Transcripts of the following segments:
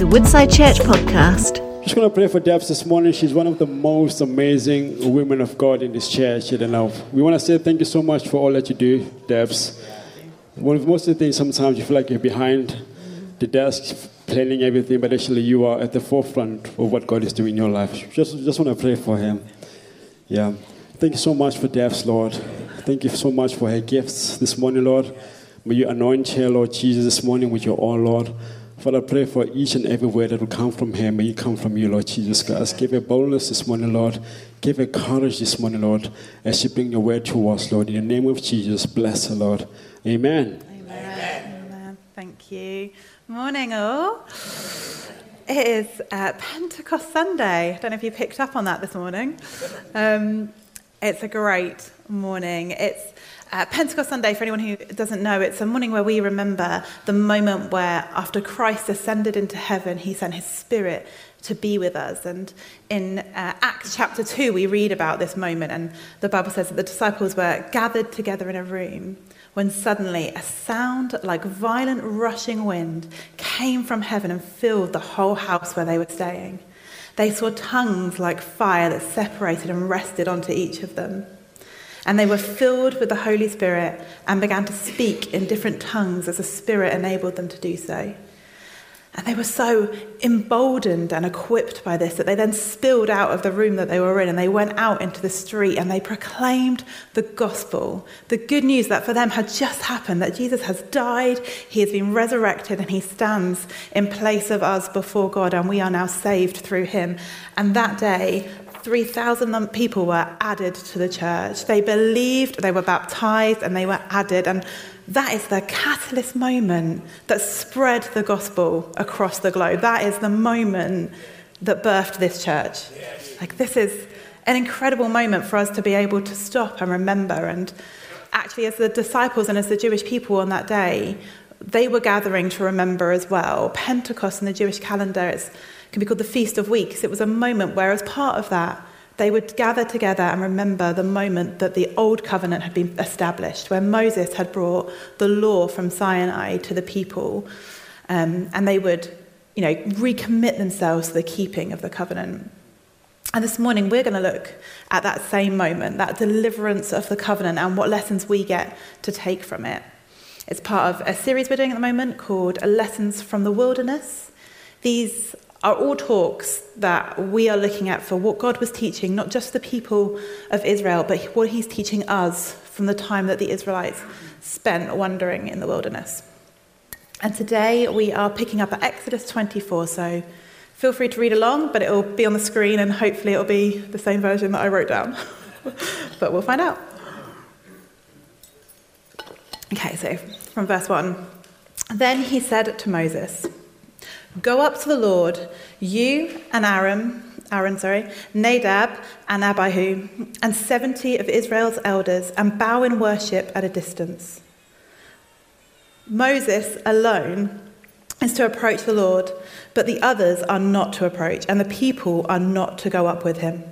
is a Woodside Church podcast. Just going to pray for Debs this morning. She's one of the most amazing women of God in this church. Know, we want to say thank you so much for all that you do, Debs. One of most of the things sometimes you feel like you're behind the desk planning everything, but actually you are at the forefront of what God is doing in your life. Just, just want to pray for him. Yeah. Thank you so much for Debs, Lord. Thank you so much for her gifts this morning, Lord. May you anoint her, Lord Jesus, this morning with your oil, Lord. Father, I pray for each and every word that will come from him. May it come from you, Lord Jesus Christ. Give her boldness this morning, Lord. Give her courage this morning, Lord, as she bring your word to us, Lord. In the name of Jesus, bless her, Lord. Amen. Amen. Amen. Thank you. Morning, all. It is uh, Pentecost Sunday. I don't know if you picked up on that this morning. Um, it's a great morning. It's uh, Pentecost Sunday, for anyone who doesn't know, it's a morning where we remember the moment where, after Christ ascended into heaven, he sent his spirit to be with us. And in uh, Acts chapter 2, we read about this moment, and the Bible says that the disciples were gathered together in a room when suddenly a sound like violent rushing wind came from heaven and filled the whole house where they were staying. They saw tongues like fire that separated and rested onto each of them. And they were filled with the Holy Spirit and began to speak in different tongues as the Spirit enabled them to do so. And they were so emboldened and equipped by this that they then spilled out of the room that they were in and they went out into the street and they proclaimed the gospel, the good news that for them had just happened that Jesus has died, he has been resurrected, and he stands in place of us before God, and we are now saved through him. And that day, 3,000 people were added to the church. They believed, they were baptized, and they were added. And that is the catalyst moment that spread the gospel across the globe. That is the moment that birthed this church. Like, this is an incredible moment for us to be able to stop and remember. And actually, as the disciples and as the Jewish people on that day, they were gathering to remember as well. Pentecost in the Jewish calendar, it's can be called the Feast of Weeks. It was a moment where, as part of that, they would gather together and remember the moment that the old covenant had been established, where Moses had brought the law from Sinai to the people, um, and they would, you know, recommit themselves to the keeping of the covenant. And this morning, we're going to look at that same moment, that deliverance of the covenant, and what lessons we get to take from it. It's part of a series we're doing at the moment called Lessons from the Wilderness. These are all talks that we are looking at for what God was teaching, not just the people of Israel, but what He's teaching us from the time that the Israelites spent wandering in the wilderness. And today we are picking up at Exodus 24, so feel free to read along, but it will be on the screen and hopefully it'll be the same version that I wrote down. but we'll find out. Okay, so from verse 1. Then he said to Moses, Go up to the Lord, you and Aaron, Aaron, sorry, Nadab and Abihu, and 70 of Israel's elders, and bow in worship at a distance. Moses alone is to approach the Lord, but the others are not to approach, and the people are not to go up with him.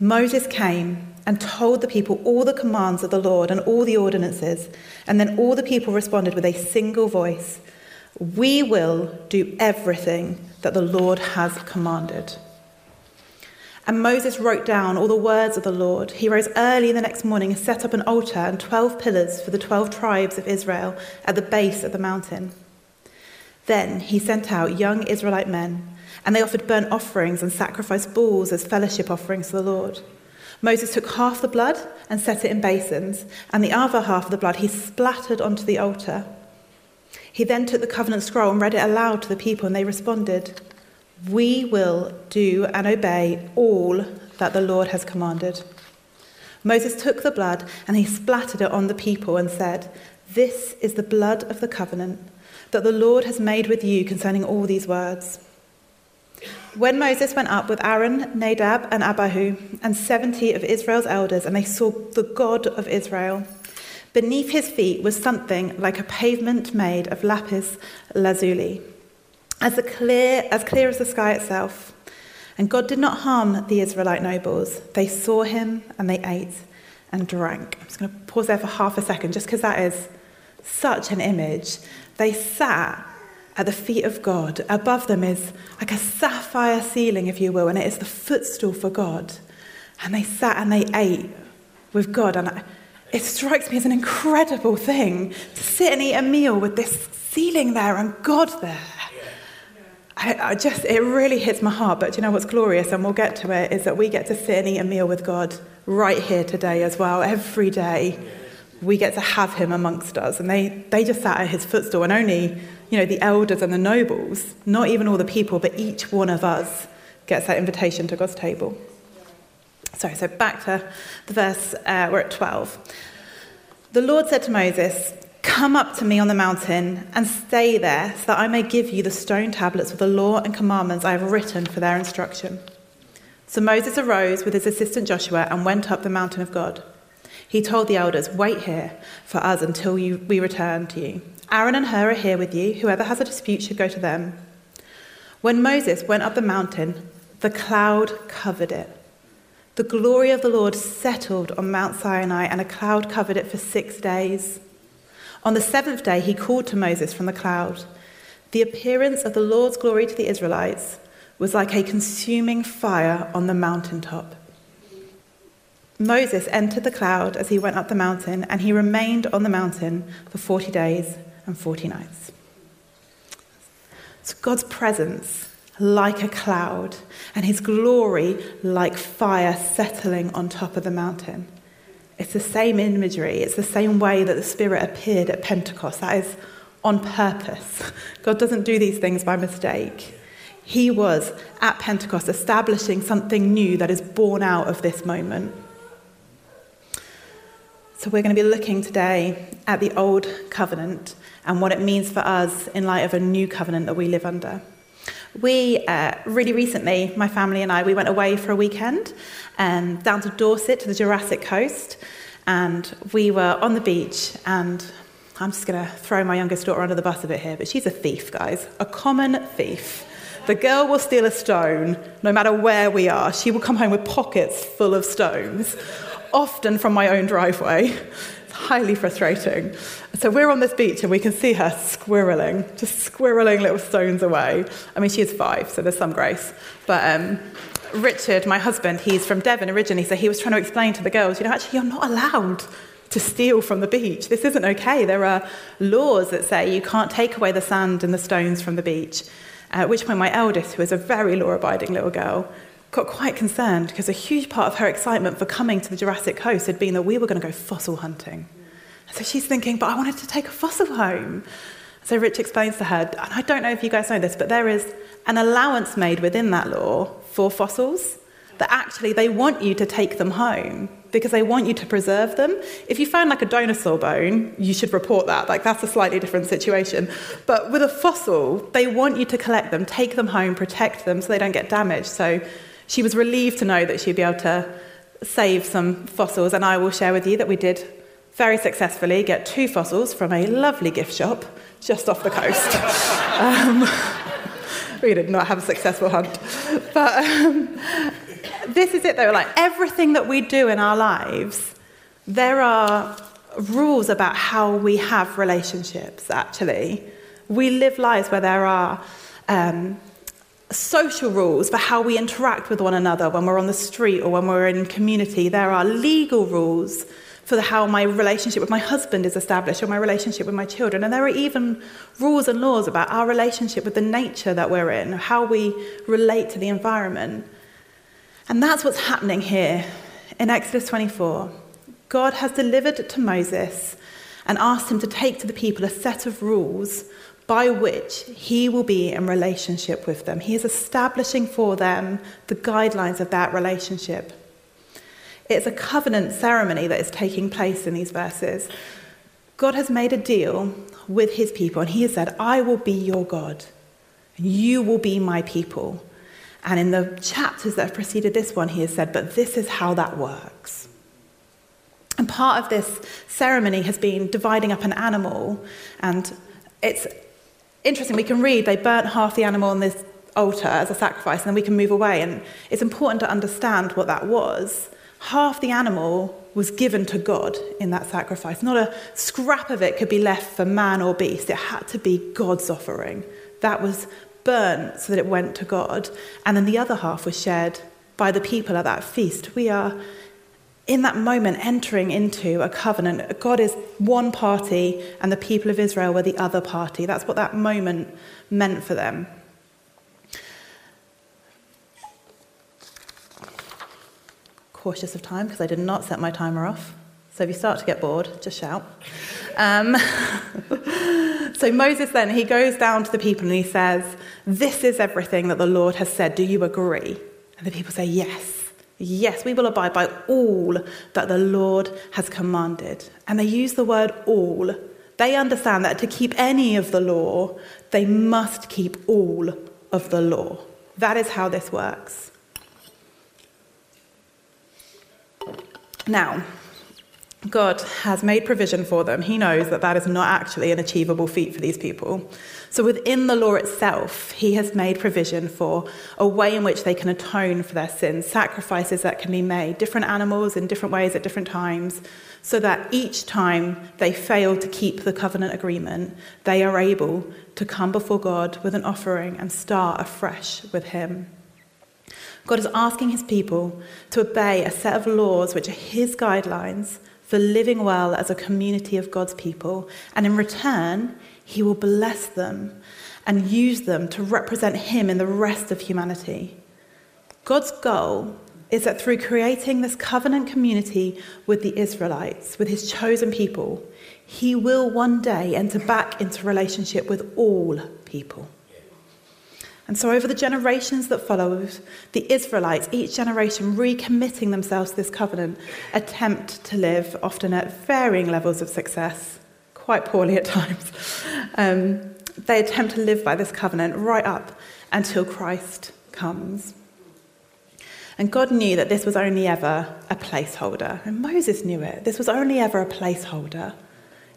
Moses came and told the people all the commands of the Lord and all the ordinances, and then all the people responded with a single voice. We will do everything that the Lord has commanded. And Moses wrote down all the words of the Lord. He rose early the next morning and set up an altar and 12 pillars for the 12 tribes of Israel at the base of the mountain. Then he sent out young Israelite men, and they offered burnt offerings and sacrificed bulls as fellowship offerings to the Lord. Moses took half the blood and set it in basins, and the other half of the blood he splattered onto the altar. He then took the covenant scroll and read it aloud to the people, and they responded, We will do and obey all that the Lord has commanded. Moses took the blood and he splattered it on the people and said, This is the blood of the covenant that the Lord has made with you concerning all these words. When Moses went up with Aaron, Nadab, and Abihu, and 70 of Israel's elders, and they saw the God of Israel, Beneath his feet was something like a pavement made of lapis lazuli, as clear, as clear as the sky itself. And God did not harm the Israelite nobles. They saw him and they ate and drank. I'm just going to pause there for half a second, just because that is such an image. They sat at the feet of God. Above them is like a sapphire ceiling, if you will, and it is the footstool for God. And they sat and they ate with God. And it strikes me as an incredible thing to sit and eat a meal with this ceiling there and God there. I, I, just, it really hits my heart. But you know what's glorious, and we'll get to it, is that we get to sit and eat a meal with God right here today as well. Every day, we get to have Him amongst us. And they, they just sat at His footstool, and only, you know, the elders and the nobles, not even all the people, but each one of us gets that invitation to God's table. Sorry, so back to the verse, uh, we're at 12. The Lord said to Moses, Come up to me on the mountain and stay there, so that I may give you the stone tablets with the law and commandments I have written for their instruction. So Moses arose with his assistant Joshua and went up the mountain of God. He told the elders, Wait here for us until you, we return to you. Aaron and Hur are here with you. Whoever has a dispute should go to them. When Moses went up the mountain, the cloud covered it. The glory of the Lord settled on Mount Sinai, and a cloud covered it for six days. On the seventh day, he called to Moses from the cloud. The appearance of the Lord's glory to the Israelites was like a consuming fire on the mountaintop. Moses entered the cloud as he went up the mountain, and he remained on the mountain for 40 days and 40 nights. So God's presence like a cloud, and his glory like fire settling on top of the mountain. It's the same imagery, it's the same way that the Spirit appeared at Pentecost. That is on purpose. God doesn't do these things by mistake. He was at Pentecost establishing something new that is born out of this moment. So, we're going to be looking today at the Old Covenant and what it means for us in light of a new covenant that we live under. We uh, really recently, my family and I, we went away for a weekend um, down to Dorset to the Jurassic Coast, and we were on the beach. And I'm just going to throw my youngest daughter under the bus a bit here, but she's a thief, guys, a common thief. The girl will steal a stone no matter where we are. She will come home with pockets full of stones, often from my own driveway highly frustrating. So we're on this beach and we can see her squirreling, just squirreling little stones away. I mean, she is five, so there's some grace. But um, Richard, my husband, he's from Devon originally, so he was trying to explain to the girls, you know, actually, you're not allowed to steal from the beach. This isn't okay. There are laws that say you can't take away the sand and the stones from the beach. At which point, my eldest, who is a very law abiding little girl, got quite concerned because a huge part of her excitement for coming to the Jurassic Coast had been that we were going to go fossil hunting. So she's thinking, but I wanted to take a fossil home. So Rich explains to her, and I don't know if you guys know this, but there is an allowance made within that law for fossils that actually they want you to take them home because they want you to preserve them. If you found like a dinosaur bone, you should report that. Like that's a slightly different situation. But with a fossil, they want you to collect them, take them home, protect them so they don't get damaged. So she was relieved to know that she'd be able to save some fossils, and I will share with you that we did very successfully get two fossils from a lovely gift shop just off the coast. um, we did not have a successful hunt. But um, this is it, though. Like everything that we do in our lives, there are rules about how we have relationships, actually. We live lives where there are um, social rules for how we interact with one another when we're on the street or when we're in community. There are legal rules for how my relationship with my husband is established or my relationship with my children. And there are even rules and laws about our relationship with the nature that we're in, how we relate to the environment. And that's what's happening here in Exodus 24. God has delivered to Moses and asked him to take to the people a set of rules by which he will be in relationship with them. He is establishing for them the guidelines of that relationship. It's a covenant ceremony that is taking place in these verses. God has made a deal with his people, and he has said, I will be your God, and you will be my people. And in the chapters that have preceded this one, he has said, But this is how that works. And part of this ceremony has been dividing up an animal, and it's interesting, we can read they burnt half the animal on this altar as a sacrifice, and then we can move away. And it's important to understand what that was. Half the animal was given to God in that sacrifice. Not a scrap of it could be left for man or beast. It had to be God's offering that was burnt so that it went to God, and then the other half was shared by the people at that feast. We are in that moment entering into a covenant. God is one party, and the people of Israel were the other party. That's what that moment meant for them. Cautious of time because I did not set my timer off. So if you start to get bored, just shout. Um, so Moses then, he goes down to the people and he says, This is everything that the Lord has said. Do you agree? And the people say, Yes. Yes, we will abide by all that the Lord has commanded. And they use the word all. They understand that to keep any of the law, they must keep all of the law. That is how this works. Now, God has made provision for them. He knows that that is not actually an achievable feat for these people. So, within the law itself, He has made provision for a way in which they can atone for their sins, sacrifices that can be made, different animals in different ways at different times, so that each time they fail to keep the covenant agreement, they are able to come before God with an offering and start afresh with Him. God is asking His people to obey a set of laws which are His guidelines for living well as a community of God's people, and in return, He will bless them and use them to represent Him in the rest of humanity. God's goal is that through creating this covenant community with the Israelites, with His chosen people, He will one day enter back into relationship with all people. And so, over the generations that followed, the Israelites, each generation recommitting themselves to this covenant, attempt to live, often at varying levels of success, quite poorly at times. Um, they attempt to live by this covenant right up until Christ comes. And God knew that this was only ever a placeholder. And Moses knew it. This was only ever a placeholder.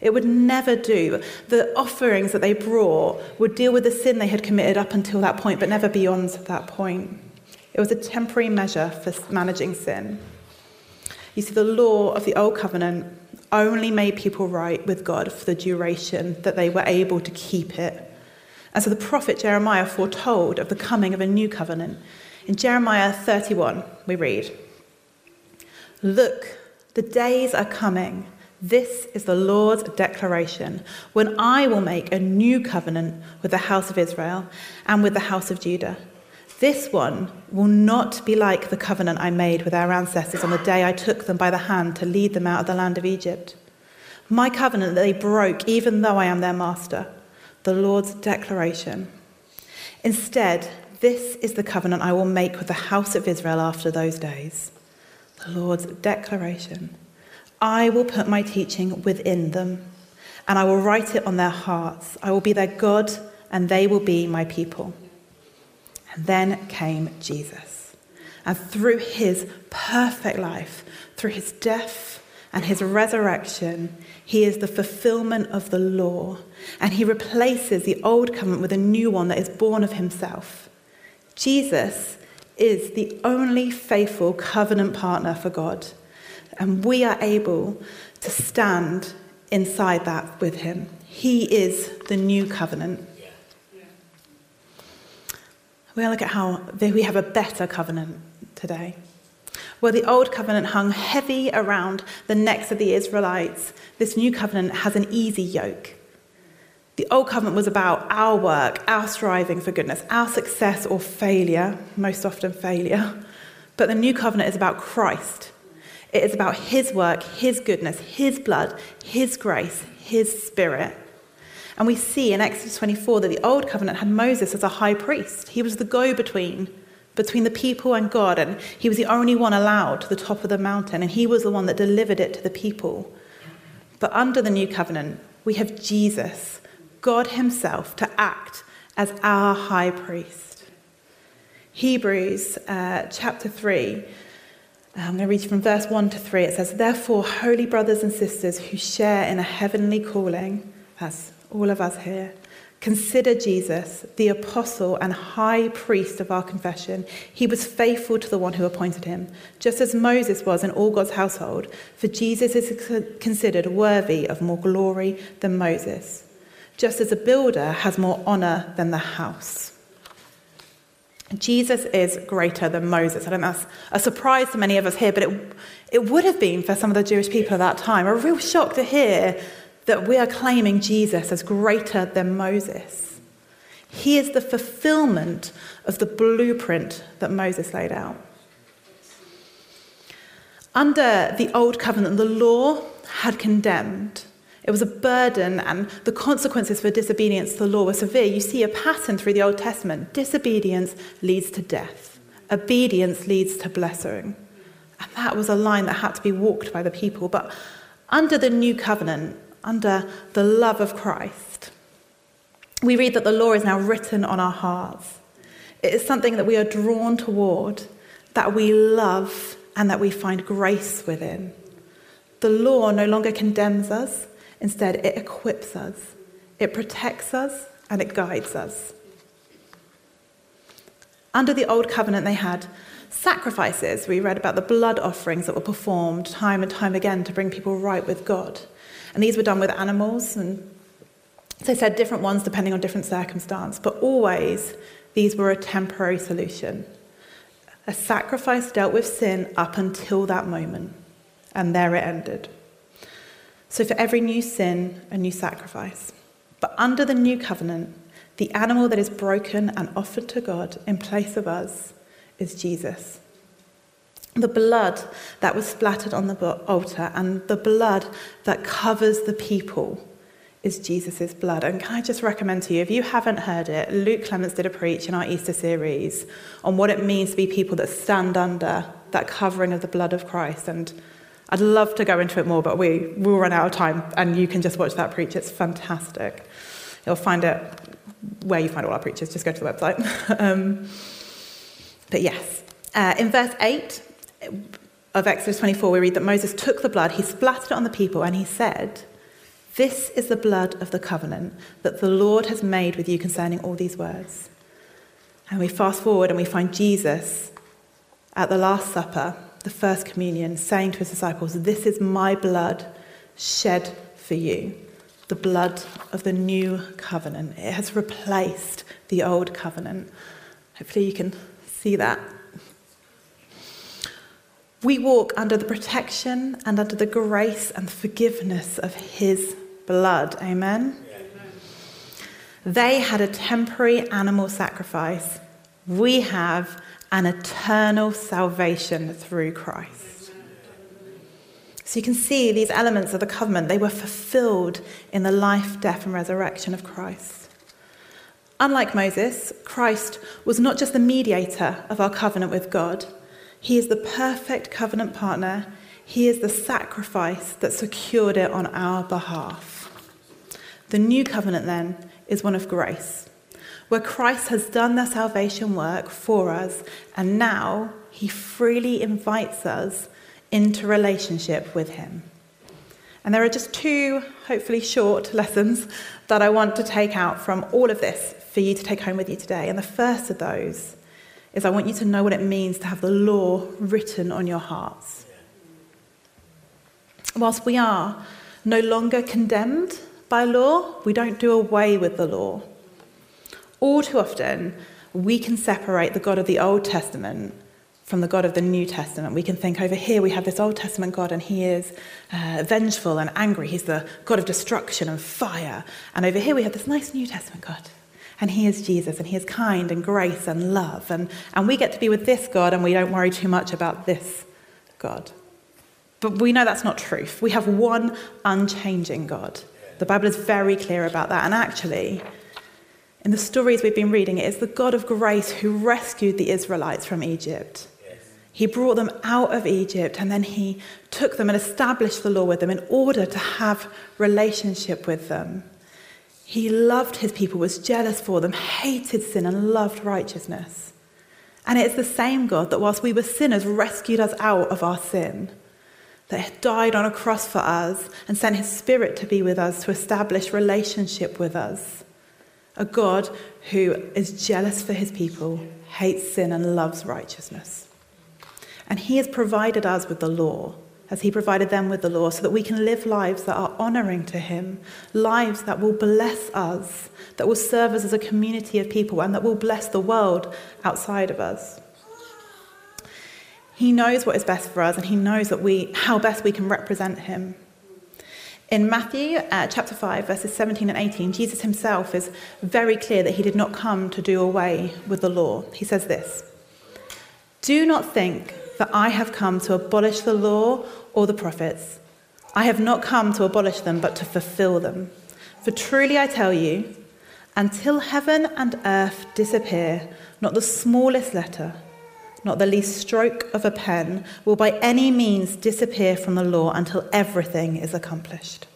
It would never do. The offerings that they brought would deal with the sin they had committed up until that point, but never beyond that point. It was a temporary measure for managing sin. You see, the law of the Old Covenant only made people right with God for the duration that they were able to keep it. And so the prophet Jeremiah foretold of the coming of a new covenant. In Jeremiah 31, we read Look, the days are coming this is the Lord's declaration when I will make a new covenant with the house of Israel and with the house of Judah. This one will not be like the covenant I made with our ancestors on the day I took them by the hand to lead them out of the land of Egypt. My covenant that they broke, even though I am their master. The Lord's declaration. Instead, this is the covenant I will make with the house of Israel after those days. The Lord's declaration. I will put my teaching within them, and I will write it on their hearts. I will be their God, and they will be my people. And then came Jesus. And through his perfect life, through his death and his resurrection, he is the fulfillment of the law. And he replaces the old covenant with a new one that is born of himself. Jesus is the only faithful covenant partner for God. And we are able to stand inside that with him. He is the new covenant. We're going to look at how we have a better covenant today. Where the old covenant hung heavy around the necks of the Israelites, this new covenant has an easy yoke. The old covenant was about our work, our striving for goodness, our success or failure, most often failure. But the new covenant is about Christ it is about His work, His goodness, His blood, His grace, His spirit. And we see in Exodus 24 that the Old Covenant had Moses as a high priest. He was the go between between the people and God, and he was the only one allowed to the top of the mountain, and he was the one that delivered it to the people. But under the new covenant, we have Jesus, God Himself, to act as our high priest. Hebrews uh, chapter 3 Um, I'm going to read from verse 1 to 3. It says, Therefore, holy brothers and sisters who share in a heavenly calling, as all of us here, consider Jesus, the apostle and high priest of our confession. He was faithful to the one who appointed him, just as Moses was in all God's household, for Jesus is considered worthy of more glory than Moses. just as a builder has more honor than the house. Jesus is greater than Moses. I don't know that's a surprise to many of us here, but it, it would have been for some of the Jewish people at that time a real shock to hear that we are claiming Jesus as greater than Moses. He is the fulfillment of the blueprint that Moses laid out. Under the Old Covenant, the law had condemned. It was a burden, and the consequences for disobedience to the law were severe. You see a pattern through the Old Testament disobedience leads to death, obedience leads to blessing. And that was a line that had to be walked by the people. But under the new covenant, under the love of Christ, we read that the law is now written on our hearts. It is something that we are drawn toward, that we love, and that we find grace within. The law no longer condemns us, instead, it equips us, it protects us, and it guides us. Under the Old Covenant, they had sacrifices. We read about the blood offerings that were performed time and time again to bring people right with God. And these were done with animals, and they said different ones depending on different circumstance, but always these were a temporary solution. A sacrifice dealt with sin up until that moment, and there it ended. So, for every new sin, a new sacrifice. But under the new covenant, the animal that is broken and offered to God in place of us is Jesus. The blood that was splattered on the altar and the blood that covers the people is Jesus' blood. And can I just recommend to you, if you haven't heard it, Luke Clements did a preach in our Easter series on what it means to be people that stand under that covering of the blood of Christ. And I'd love to go into it more, but we will run out of time, and you can just watch that preach. It's fantastic. You'll find it where you find all our preachers. Just go to the website. um, but yes, uh, in verse 8 of Exodus 24, we read that Moses took the blood, he splattered it on the people, and he said, This is the blood of the covenant that the Lord has made with you concerning all these words. And we fast forward and we find Jesus at the Last Supper, the first communion, saying to his disciples, This is my blood shed for you, the blood of the new covenant. It has replaced the old covenant. Hopefully, you can see that. We walk under the protection and under the grace and forgiveness of His blood. Amen? They had a temporary animal sacrifice. We have an eternal salvation through Christ. So you can see these elements of the covenant, they were fulfilled in the life, death, and resurrection of Christ. Unlike Moses, Christ was not just the mediator of our covenant with God, he is the perfect covenant partner. He is the sacrifice that secured it on our behalf. The new covenant, then, is one of grace, where Christ has done the salvation work for us, and now he freely invites us into relationship with him. And there are just two, hopefully short lessons that I want to take out from all of this for you to take home with you today. And the first of those is I want you to know what it means to have the law written on your hearts. Whilst we are no longer condemned by law, we don't do away with the law. All too often, we can separate the God of the Old Testament from the God of the New Testament. We can think over here we have this Old Testament God and he is uh, vengeful and angry. He's the God of destruction and fire. And over here we have this nice New Testament God and he is Jesus, and he is kind and grace and love. And, and we get to be with this God, and we don't worry too much about this God. But we know that's not truth. We have one unchanging God. The Bible is very clear about that. And actually, in the stories we've been reading, it is the God of grace who rescued the Israelites from Egypt. He brought them out of Egypt and then he took them and established the law with them in order to have relationship with them. He loved his people, was jealous for them, hated sin, and loved righteousness. And it's the same God that, whilst we were sinners, rescued us out of our sin, that died on a cross for us and sent his spirit to be with us to establish relationship with us. A God who is jealous for his people, hates sin, and loves righteousness. And he has provided us with the law as he provided them with the law, so that we can live lives that are honoring to him, lives that will bless us, that will serve us as a community of people, and that will bless the world outside of us. He knows what is best for us, and he knows that we, how best we can represent him. In Matthew uh, chapter 5, verses 17 and 18, Jesus himself is very clear that he did not come to do away with the law. He says this Do not think that I have come to abolish the law or the prophets. I have not come to abolish them, but to fulfill them. For truly I tell you, until heaven and earth disappear, not the smallest letter, not the least stroke of a pen, will by any means disappear from the law until everything is accomplished.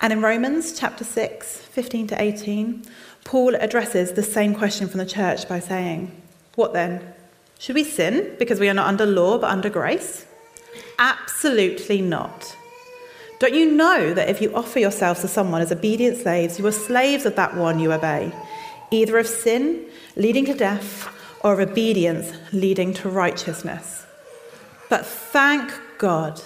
And in Romans chapter 6, 15 to 18, Paul addresses the same question from the church by saying, What then? Should we sin because we are not under law but under grace? Absolutely not. Don't you know that if you offer yourselves to someone as obedient slaves, you are slaves of that one you obey, either of sin, leading to death, or obedience, leading to righteousness? But thank God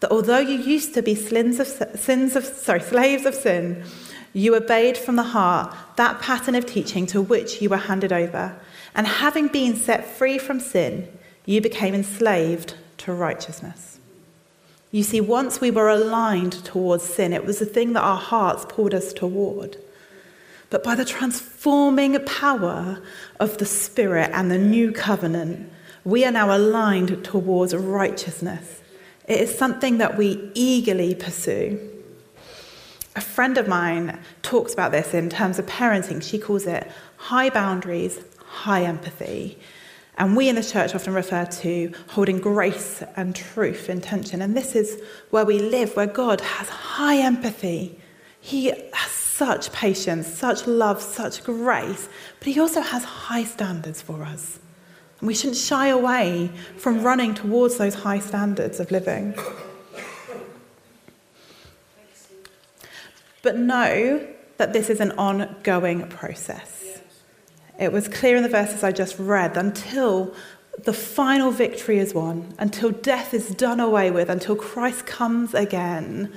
that although you used to be of, sins of, sorry, slaves of sin, you obeyed from the heart that pattern of teaching to which you were handed over. And having been set free from sin, you became enslaved to righteousness. You see, once we were aligned towards sin, it was the thing that our hearts pulled us toward. But by the transforming power of the Spirit and the new covenant, we are now aligned towards righteousness. It is something that we eagerly pursue. A friend of mine talks about this in terms of parenting. She calls it high boundaries, high empathy. And we in the church often refer to holding grace and truth in tension. And this is where we live, where God has high empathy. He has such patience, such love, such grace, but He also has high standards for us. And we shouldn't shy away from running towards those high standards of living. But know that this is an ongoing process. It was clear in the verses I just read until the final victory is won, until death is done away with, until Christ comes again,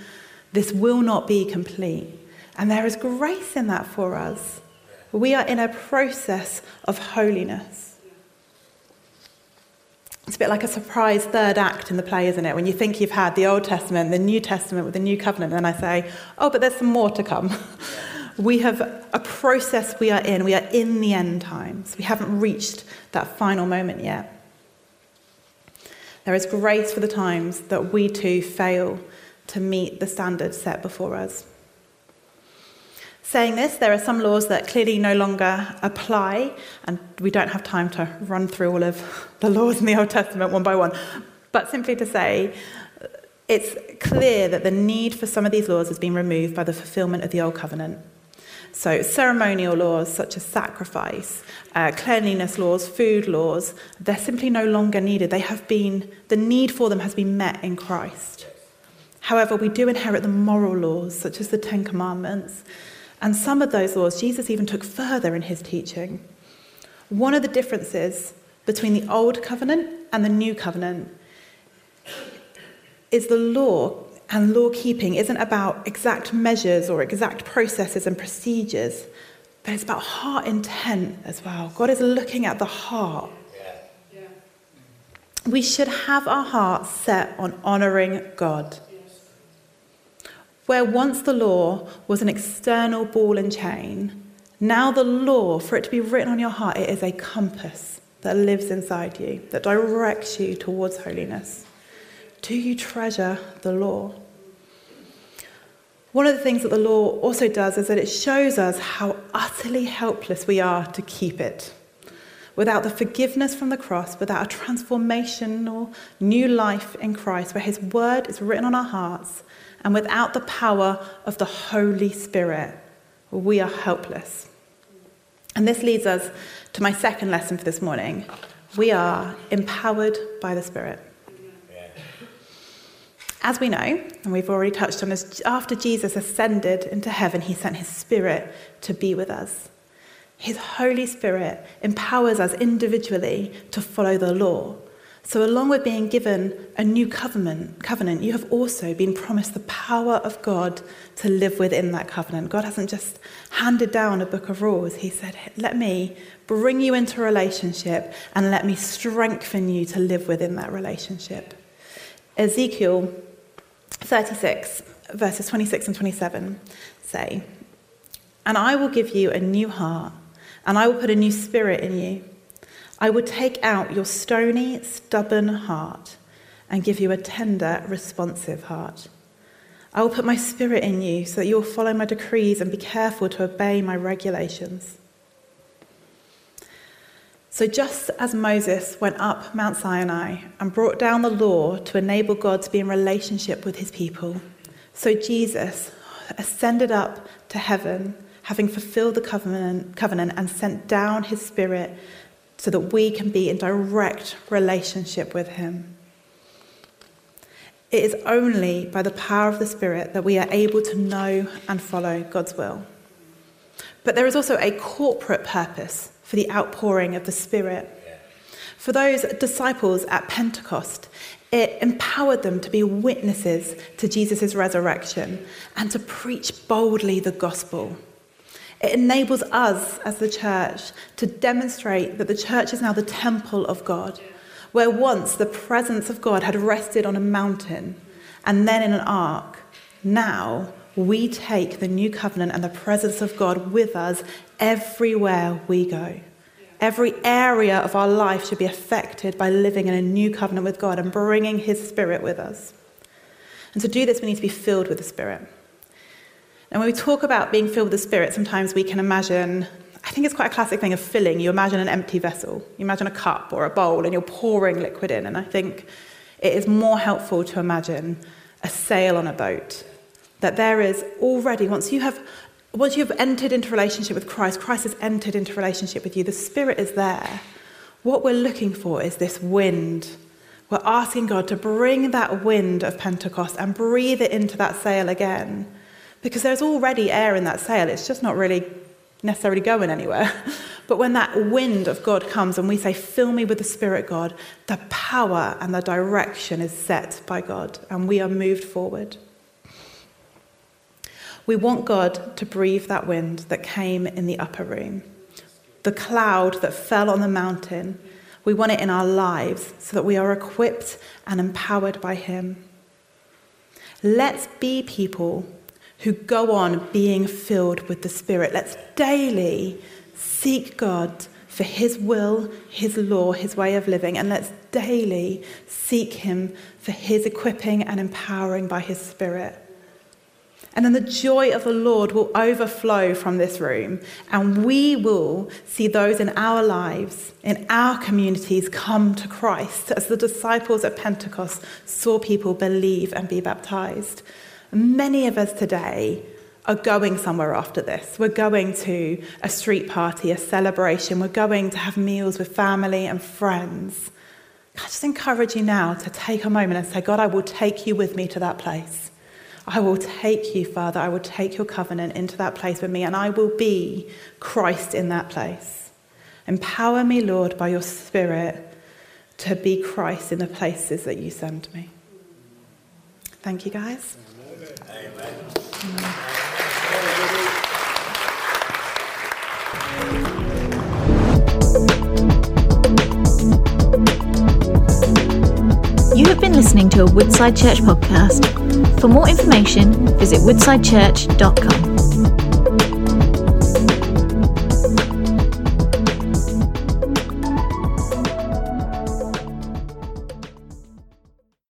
this will not be complete. And there is grace in that for us. We are in a process of holiness. It's a bit like a surprise third act in the play, isn't it? When you think you've had the Old Testament, the New Testament with the New Covenant, and I say, oh, but there's some more to come. we have a process we are in. We are in the end times. We haven't reached that final moment yet. There is grace for the times that we too fail to meet the standards set before us. Saying this, there are some laws that clearly no longer apply, and we don't have time to run through all of the laws in the Old Testament one by one. But simply to say, it's clear that the need for some of these laws has been removed by the fulfillment of the Old Covenant. So, ceremonial laws such as sacrifice, uh, cleanliness laws, food laws, they're simply no longer needed. They have been, the need for them has been met in Christ. However, we do inherit the moral laws, such as the Ten Commandments. And some of those laws Jesus even took further in his teaching. One of the differences between the Old Covenant and the New Covenant is the law and law keeping isn't about exact measures or exact processes and procedures, but it's about heart intent as well. God is looking at the heart. We should have our hearts set on honouring God. Where once the law was an external ball and chain, now the law, for it to be written on your heart, it is a compass that lives inside you, that directs you towards holiness. Do you treasure the law? One of the things that the law also does is that it shows us how utterly helpless we are to keep it. Without the forgiveness from the cross, without a transformational new life in Christ, where His word is written on our hearts, and without the power of the Holy Spirit, we are helpless. And this leads us to my second lesson for this morning. We are empowered by the Spirit. As we know, and we've already touched on this, after Jesus ascended into heaven, he sent his Spirit to be with us. His Holy Spirit empowers us individually to follow the law. So, along with being given a new covenant, covenant, you have also been promised the power of God to live within that covenant. God hasn't just handed down a book of rules. He said, Let me bring you into a relationship and let me strengthen you to live within that relationship. Ezekiel 36, verses 26 and 27 say, And I will give you a new heart, and I will put a new spirit in you. I will take out your stony, stubborn heart and give you a tender, responsive heart. I will put my spirit in you so that you will follow my decrees and be careful to obey my regulations. So, just as Moses went up Mount Sinai and brought down the law to enable God to be in relationship with his people, so Jesus ascended up to heaven, having fulfilled the covenant, covenant and sent down his spirit so that we can be in direct relationship with Him. It is only by the power of the Spirit that we are able to know and follow God's will. But there is also a corporate purpose for the outpouring of the Spirit. For those disciples at Pentecost, it empowered them to be witnesses to Jesus' resurrection and to preach boldly the gospel. It enables us as the church to demonstrate that the church is now the temple of God, where once the presence of God had rested on a mountain and then in an ark. Now we take the new covenant and the presence of God with us everywhere we go. Every area of our life should be affected by living in a new covenant with God and bringing His Spirit with us. And to do this, we need to be filled with the Spirit. And when we talk about being filled with the Spirit, sometimes we can imagine, I think it's quite a classic thing of filling. You imagine an empty vessel, you imagine a cup or a bowl, and you're pouring liquid in. And I think it is more helpful to imagine a sail on a boat. That there is already, once you have once you have entered into relationship with Christ, Christ has entered into relationship with you, the Spirit is there. What we're looking for is this wind. We're asking God to bring that wind of Pentecost and breathe it into that sail again because there's already air in that sail. It's just not really necessarily going anywhere. But when that wind of God comes and we say, Fill me with the Spirit, God, the power and the direction is set by God and we are moved forward. We want God to breathe that wind that came in the upper room, the cloud that fell on the mountain. We want it in our lives so that we are equipped and empowered by Him. Let's be people who go on being filled with the Spirit. Let's daily seek God for His will, His law, His way of living, and let's daily seek Him for His equipping and empowering by His Spirit. And then the joy of the Lord will overflow from this room, and we will see those in our lives, in our communities, come to Christ as the disciples at Pentecost saw people believe and be baptized. Many of us today are going somewhere after this. We're going to a street party, a celebration. We're going to have meals with family and friends. I just encourage you now to take a moment and say, God, I will take you with me to that place. I will take you, Father. I will take your covenant into that place with me, and I will be Christ in that place. Empower me, Lord, by your Spirit to be Christ in the places that you send me. Thank you, guys. You have been listening to a Woodside Church podcast. For more information, visit woodsidechurch.com.